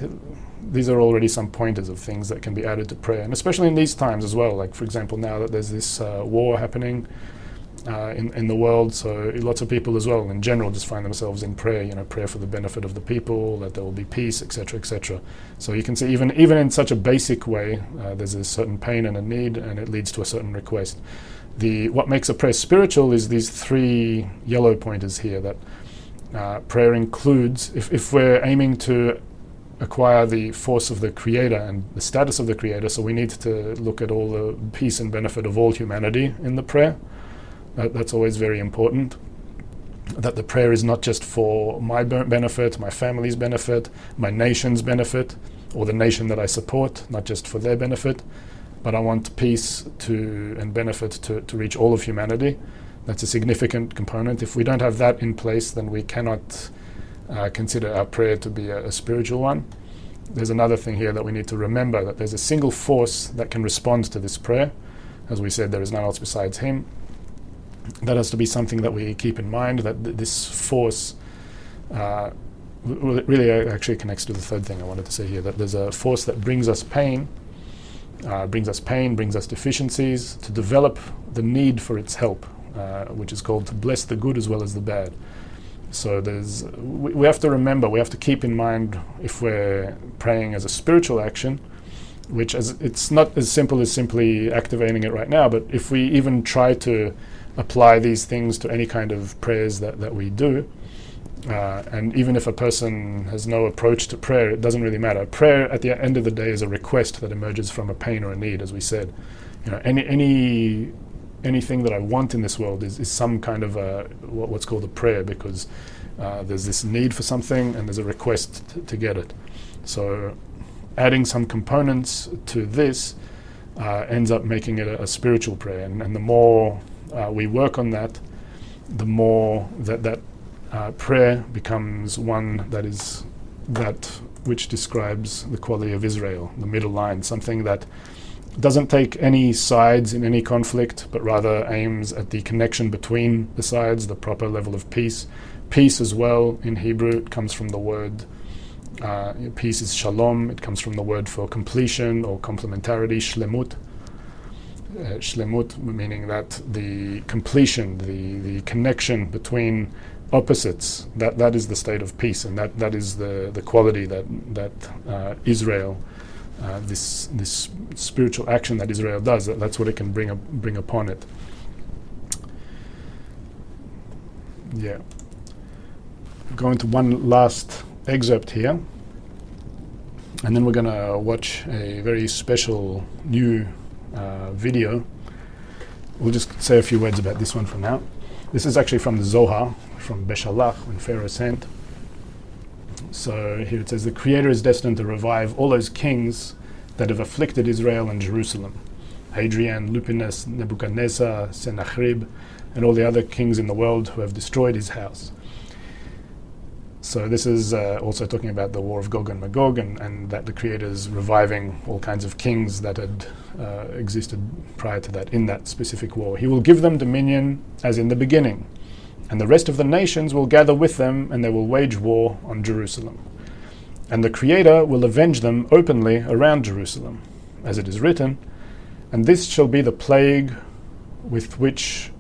these are already some pointers of things that can be added to prayer, and especially in these times as well. Like, for example, now that there's this uh, war happening uh, in, in the world, so lots of people as well, in general, just find themselves in prayer, you know, prayer for the benefit of the people, that there will be peace, etc., etc. So you can see, even, even in such a basic way, uh, there's a certain pain and a need, and it leads to a certain request the what makes a prayer spiritual is these three yellow pointers here that uh, prayer includes if, if we're aiming to acquire the force of the creator and the status of the creator so we need to look at all the peace and benefit of all humanity in the prayer that, that's always very important that the prayer is not just for my benefit my family's benefit my nation's benefit or the nation that i support not just for their benefit but I want peace to and benefit to, to reach all of humanity. That's a significant component. If we don't have that in place, then we cannot uh, consider our prayer to be a, a spiritual one. There's another thing here that we need to remember that there's a single force that can respond to this prayer. As we said, there is none else besides Him. That has to be something that we keep in mind that th- this force uh, really actually connects to the third thing I wanted to say here that there's a force that brings us pain uh, brings us pain, brings us deficiencies, to develop the need for its help, uh, which is called to bless the good as well as the bad. So there's, we, we, have to remember, we have to keep in mind if we're praying as a spiritual action, which as it's not as simple as simply activating it right now, but if we even try to apply these things to any kind of prayers that, that we do, uh, and even if a person has no approach to prayer, it doesn't really matter. Prayer, at the end of the day, is a request that emerges from a pain or a need, as we said. You know, any any anything that I want in this world is, is some kind of a what, what's called a prayer because uh, there's this need for something and there's a request t- to get it. So, adding some components to this uh, ends up making it a, a spiritual prayer, and, and the more uh, we work on that, the more that that uh, prayer becomes one that is that which describes the quality of Israel, the middle line, something that doesn't take any sides in any conflict, but rather aims at the connection between the sides, the proper level of peace. Peace as well in Hebrew it comes from the word uh, peace is shalom. It comes from the word for completion or complementarity, shlemut. Uh, shlemut meaning that the completion, the, the connection between opposites, that, that is the state of peace, and that, that is the, the quality that, that uh, Israel, uh, this, this spiritual action that Israel does, that, that's what it can bring, a, bring upon it. Yeah. Going to one last excerpt here, and then we're going to watch a very special new uh, video. We'll just say a few words about this one for now. This is actually from the Zohar, from Beshalach, when Pharaoh sent. So here it says, The Creator is destined to revive all those kings that have afflicted Israel and Jerusalem Hadrian, Lupinus, Nebuchadnezzar, Sennacherib, and all the other kings in the world who have destroyed his house. So this is uh, also talking about the war of Gog and Magog, and, and, that the Creator is reviving all kinds of kings that had uh, existed prior to that in that specific war. He will give them dominion as in the beginning, and the rest of the nations will gather with them, and they will wage war on Jerusalem. And the Creator will avenge them openly around Jerusalem, as it is written, and this shall be the plague with which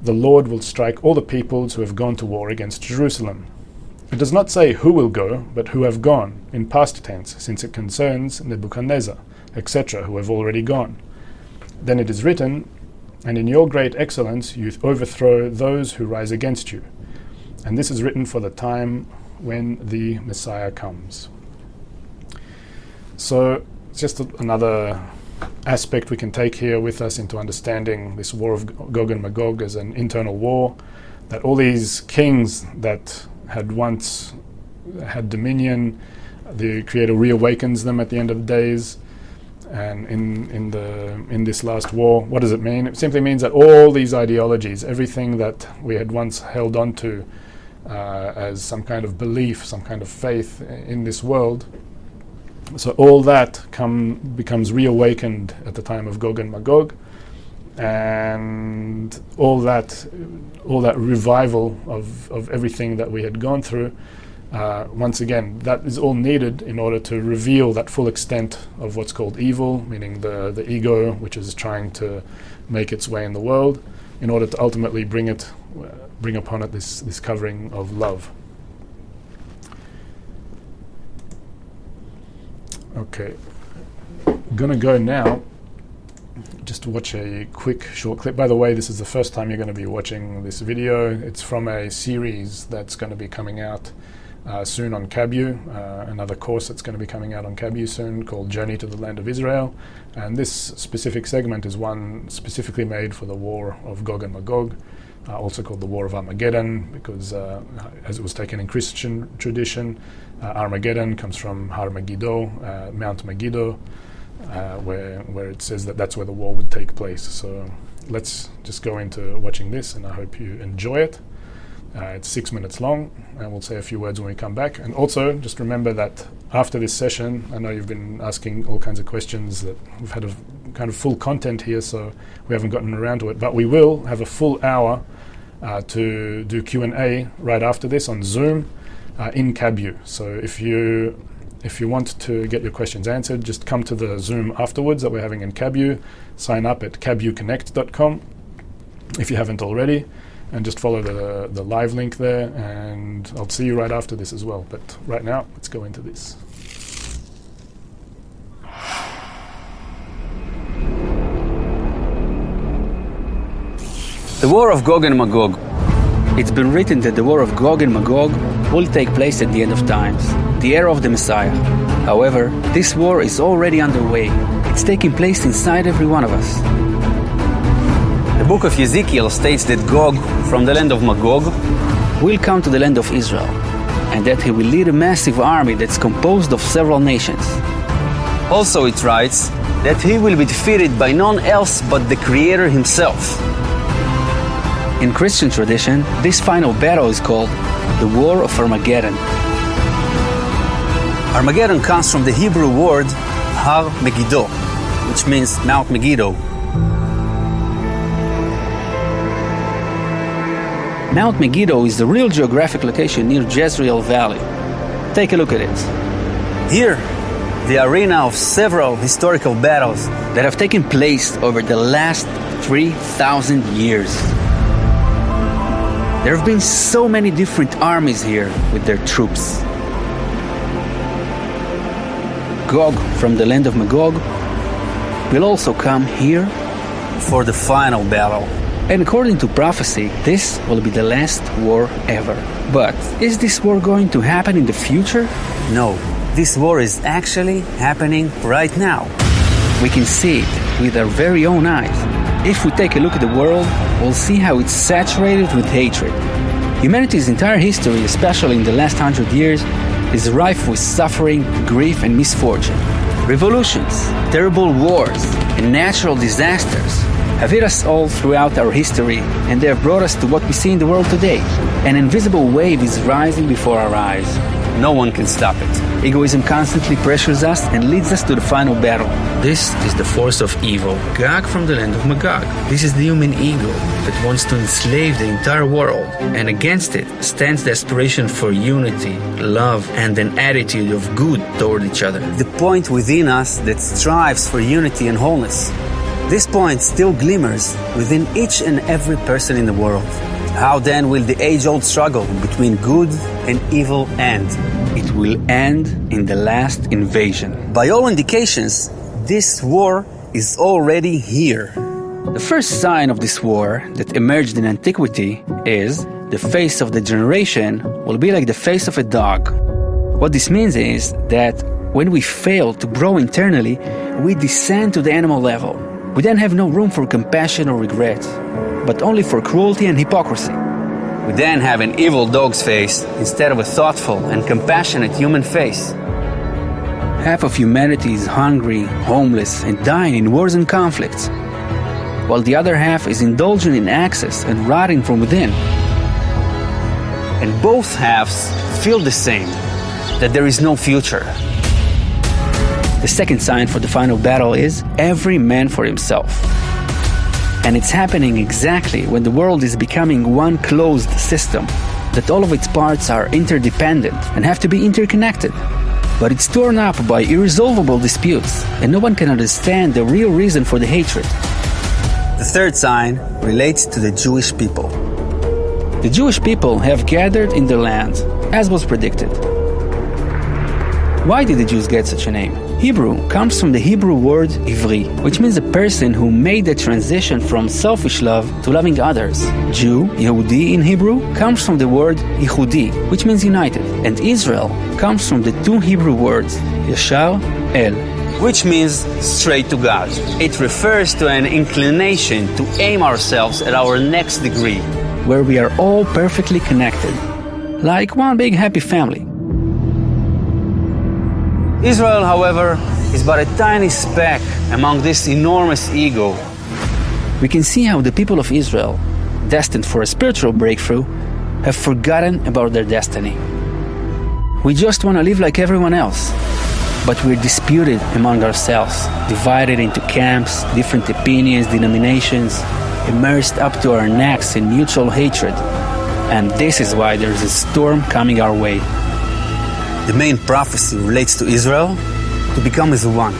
the Lord will strike all the peoples who have gone to war against Jerusalem. It does not say who will go, but who have gone, in past tense, since it concerns Nebuchadnezzar, etc., who have already gone. Then it is written, And in your great excellence you overthrow those who rise against you. And this is written for the time when the Messiah comes. So, it's just another aspect we can take here with us into understanding this war of Gog and Magog as an internal war. That all these kings that had once had dominion. The Creator reawakens them at the end of days. And in, in, the, in this last war, what does it mean? It simply means that all these ideologies, everything that we had once held on to uh, as some kind of belief, some kind of faith in this world, so all that come, becomes reawakened at the time of Gog and Magog and all that, all that revival of, of everything that we had gone through. Uh, once again, that is all needed in order to reveal that full extent of what's called evil, meaning the, the ego, which is trying to make its way in the world, in order to ultimately bring it, uh, bring upon it this, this covering of love. Okay, I'm gonna go now just watch a quick short clip. By the way, this is the first time you're going to be watching this video. It's from a series that's going to be coming out uh, soon on Kabu, uh, another course that's going to be coming out on Kabu soon called Journey to the Land of Israel. And this specific segment is one specifically made for the War of Gog and Magog. Uh, also called the War of Armageddon, because uh, as it was taken in Christian tradition, uh, Armageddon comes from Har Megiddo, uh, Mount Megiddo, uh, where where it says that that's where the war would take place. So let's just go into watching this, and I hope you enjoy it. Uh, it's six minutes long, and we'll say a few words when we come back. And also, just remember that after this session, I know you've been asking all kinds of questions. That we've had a kind of full content here, so we haven't gotten around to it. But we will have a full hour uh, to do Q and A right after this on Zoom uh, in Kabu. So if you if you want to get your questions answered, just come to the Zoom afterwards that we're having in Kabu. Sign up at kabuconnect.com if you haven't already, and just follow the, the live link there. And I'll see you right after this as well. But right now, let's go into this. The War of Gog and Magog. It's been written that the War of Gog and Magog will take place at the end of times the era of the Messiah. However, this war is already underway. It's taking place inside every one of us. The book of Ezekiel states that Gog, from the land of Magog, will come to the land of Israel, and that he will lead a massive army that's composed of several nations. Also, it writes that he will be defeated by none else but the Creator himself. In Christian tradition, this final battle is called the War of Armageddon. Armageddon comes from the Hebrew word Har Megiddo, which means Mount Megiddo. Mount Megiddo is the real geographic location near Jezreel Valley. Take a look at it. Here, the arena of several historical battles that have taken place over the last 3,000 years. There have been so many different armies here with their troops. Gog from the land of Magog will also come here for the final battle. And according to prophecy, this will be the last war ever. But is this war going to happen in the future? No, this war is actually happening right now. We can see it with our very own eyes. If we take a look at the world, we'll see how it's saturated with hatred. Humanity's entire history, especially in the last hundred years, is rife with suffering, grief, and misfortune. Revolutions, terrible wars, and natural disasters have hit us all throughout our history, and they have brought us to what we see in the world today. An invisible wave is rising before our eyes. No one can stop it. Egoism constantly pressures us and leads us to the final battle. This is the force of evil, Gog from the land of Magog. This is the human ego that wants to enslave the entire world, and against it stands the aspiration for unity, love, and an attitude of good toward each other. The point within us that strives for unity and wholeness. This point still glimmers within each and every person in the world. How then will the age old struggle between good and evil end? It will end in the last invasion. By all indications, this war is already here. The first sign of this war that emerged in antiquity is the face of the generation will be like the face of a dog. What this means is that when we fail to grow internally, we descend to the animal level. We then have no room for compassion or regret, but only for cruelty and hypocrisy. We then have an evil dog's face instead of a thoughtful and compassionate human face. Half of humanity is hungry, homeless, and dying in wars and conflicts, while the other half is indulging in excess and rotting from within. And both halves feel the same that there is no future. The second sign for the final battle is every man for himself. And it's happening exactly when the world is becoming one closed system, that all of its parts are interdependent and have to be interconnected. But it's torn up by irresolvable disputes, and no one can understand the real reason for the hatred. The third sign relates to the Jewish people. The Jewish people have gathered in their land, as was predicted. Why did the Jews get such a name? Hebrew comes from the Hebrew word ivri, which means a person who made the transition from selfish love to loving others. Jew, Yehudi in Hebrew, comes from the word Yichudi, which means united. And Israel comes from the two Hebrew words, Yashar, El, which means straight to God. It refers to an inclination to aim ourselves at our next degree, where we are all perfectly connected, like one big happy family. Israel, however, is but a tiny speck among this enormous ego. We can see how the people of Israel, destined for a spiritual breakthrough, have forgotten about their destiny. We just want to live like everyone else, but we're disputed among ourselves, divided into camps, different opinions, denominations, immersed up to our necks in mutual hatred. And this is why there's a storm coming our way. The main prophecy relates to Israel to become as one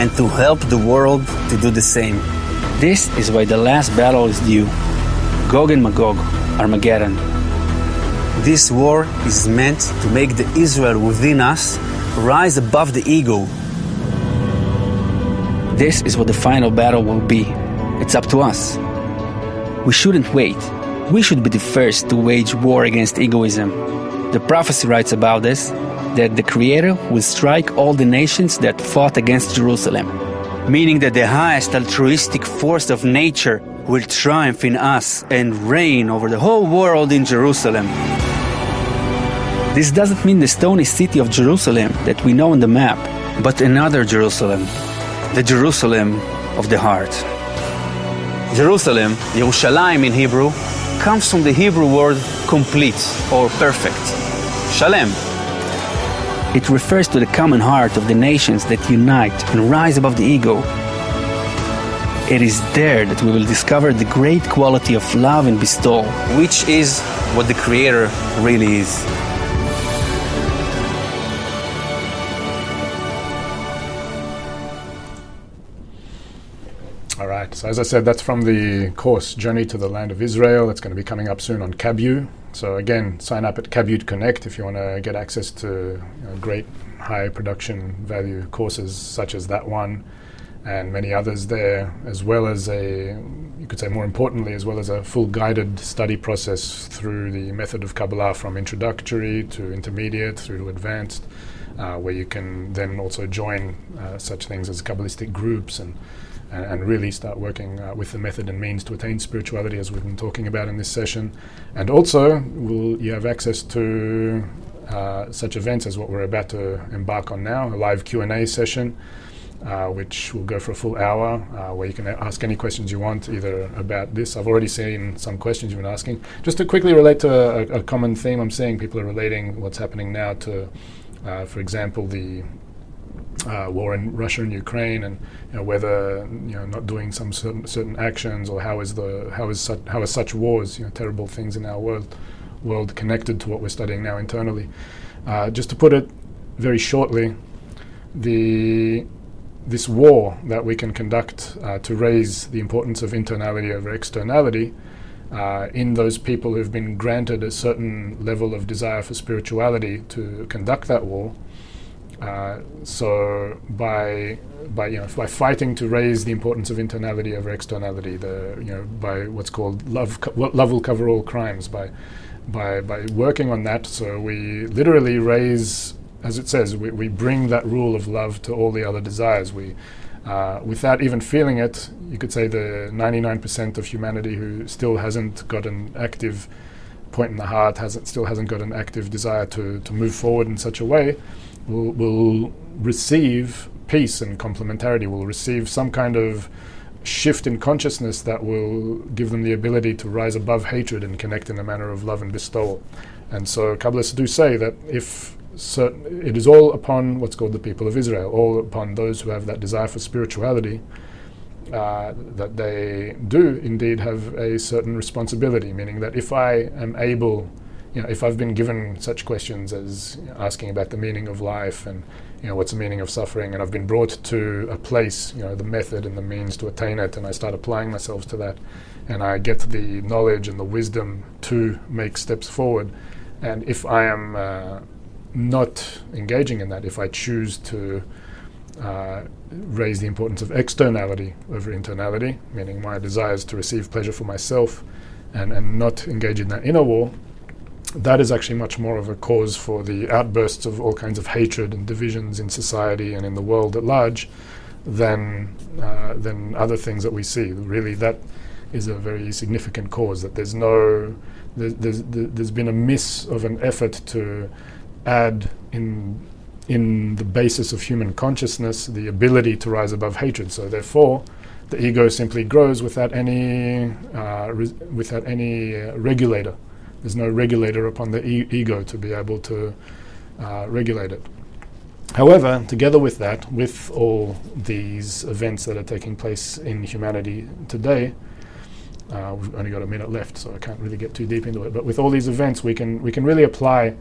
and to help the world to do the same. This is why the last battle is due Gog and Magog, Armageddon. This war is meant to make the Israel within us rise above the ego. This is what the final battle will be. It's up to us. We shouldn't wait. We should be the first to wage war against egoism. The prophecy writes about this that the Creator will strike all the nations that fought against Jerusalem, meaning that the highest altruistic force of nature will triumph in us and reign over the whole world in Jerusalem. This doesn't mean the stony city of Jerusalem that we know on the map, but another Jerusalem, the Jerusalem of the heart. Jerusalem, Yerushalayim in Hebrew, comes from the Hebrew word complete or perfect, shalem. It refers to the common heart of the nations that unite and rise above the ego. It is there that we will discover the great quality of love and bestowal, which is what the Creator really is. So as I said, that's from the course Journey to the Land of Israel. It's going to be coming up soon on Kabu. So again, sign up at Kabu Connect if you want to get access to you know, great high production value courses such as that one and many others there, as well as a, you could say more importantly, as well as a full guided study process through the method of Kabbalah from introductory to intermediate through to advanced, uh, where you can then also join uh, such things as Kabbalistic groups and and, and really start working uh, with the method and means to attain spirituality, as we've been talking about in this session. And also, will you have access to uh, such events as what we're about to embark on now, a live Q&A session, uh, which will go for a full hour, uh, where you can ask any questions you want, either about this. I've already seen some questions you've been asking. Just to quickly relate to a, a common theme I'm seeing, people are relating what's happening now to, uh, for example, the uh, war in Russia and Ukraine, and you know, whether you know not doing some certain, certain actions, or how is the how is such how is such wars, you know, terrible things in our world world connected to what we're studying now internally. Uh, just to put it very shortly, the this war that we can conduct uh, to raise the importance of internality over externality uh, in those people who've been granted a certain level of desire for spirituality to conduct that war uh, so by by you know by fighting to raise the importance of internality over externality, the you know by what's called love co- love will cover all crimes by by by working on that. So we literally raise, as it says, we, we bring that rule of love to all the other desires. We uh, without even feeling it, you could say the 99% of humanity who still hasn't got an active point in the heart, hasn't still hasn't got an active desire to to move forward in such a way will, will receive peace and complementarity, will receive some kind of shift in consciousness that will give them the ability to rise above hatred and connect in a manner of love and bestowal. And so Kabbalists do say that if certain, it is all upon what's called the people of Israel, all upon those who have that desire for spirituality, uh, that they do indeed have a certain responsibility, meaning that if I am able you know, if I've been given such questions as asking about the meaning of life and you know what's the meaning of suffering, and I've been brought to a place, you know, the method and the means to attain it, and I start applying myself to that, and I get the knowledge and the wisdom to make steps forward, and if I am uh, not engaging in that, if I choose to uh, raise the importance of externality over internality, meaning my desires to receive pleasure for myself, and, and not engage in that inner war, that is actually much more of a cause for the outbursts of all kinds of hatred and divisions in society and in the world at large than uh, than other things that we see. Really, that is a very significant cause. That there's no there's, there's, there's been a miss of an effort to add in in the basis of human consciousness the ability to rise above hatred. So therefore, the ego simply grows without any uh, re- without any uh, regulator there's no regulator upon the e- ego to be able to uh, regulate it. However, together with that, with all these events that are taking place in humanity today, uh, we've only got a minute left, so I can't really get too deep into it. But with all these events, we can we can really apply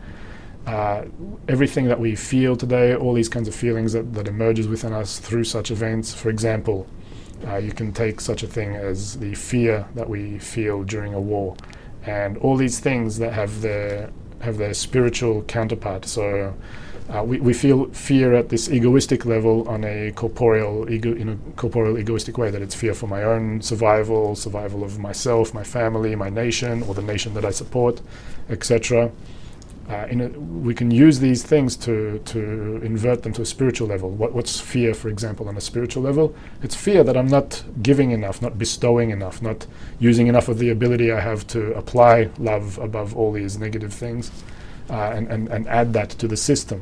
uh, everything that we feel today, all these kinds of feelings that, that emerges within us through such events. For example, uh, you can take such a thing as the fear that we feel during a war and all these things that have their have their spiritual counterpart. So uh, we, we feel fear at this egoistic level on a corporeal ego in a corporeal egoistic way that it's fear for my own survival, survival of myself, my family, my nation, or the nation that I support, etc uh, a, we can use these things to, to invert them to a spiritual level. What, what's fear, for example, on a spiritual level? It's fear that I'm not giving enough, not bestowing enough, not using enough of the ability I have to apply love above all these negative things uh, and, and, and add that to the system.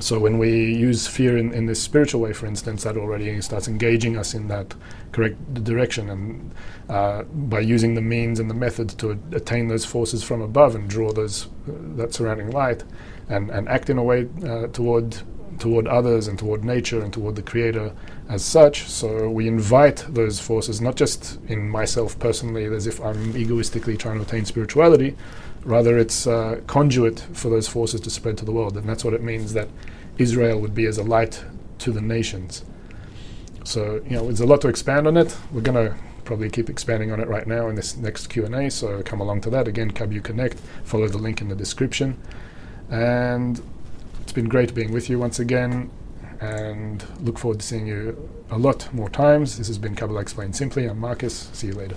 So when we use fear in, in this spiritual way, for instance, that already starts engaging us in that correct direction, and uh, by using the means and the methods to attain those forces from above and draw those uh, that surrounding light, and, and act in a way uh, toward toward others and toward nature and toward the creator as such. So we invite those forces, not just in myself personally, as if I'm egoistically trying to attain spirituality, rather it's a conduit for those forces to spread to the world. And that's what it means that Israel would be as a light to the nations. So, you know, there's a lot to expand on it. We're going to probably keep expanding on it right now in this next Q&A, so come along to that. Again, Kabu Connect, follow the link in the description. And it's been great being with you once again and look forward to seeing you a lot more times. This has been Kabbalah Explained Simply. I'm Marcus. See you later.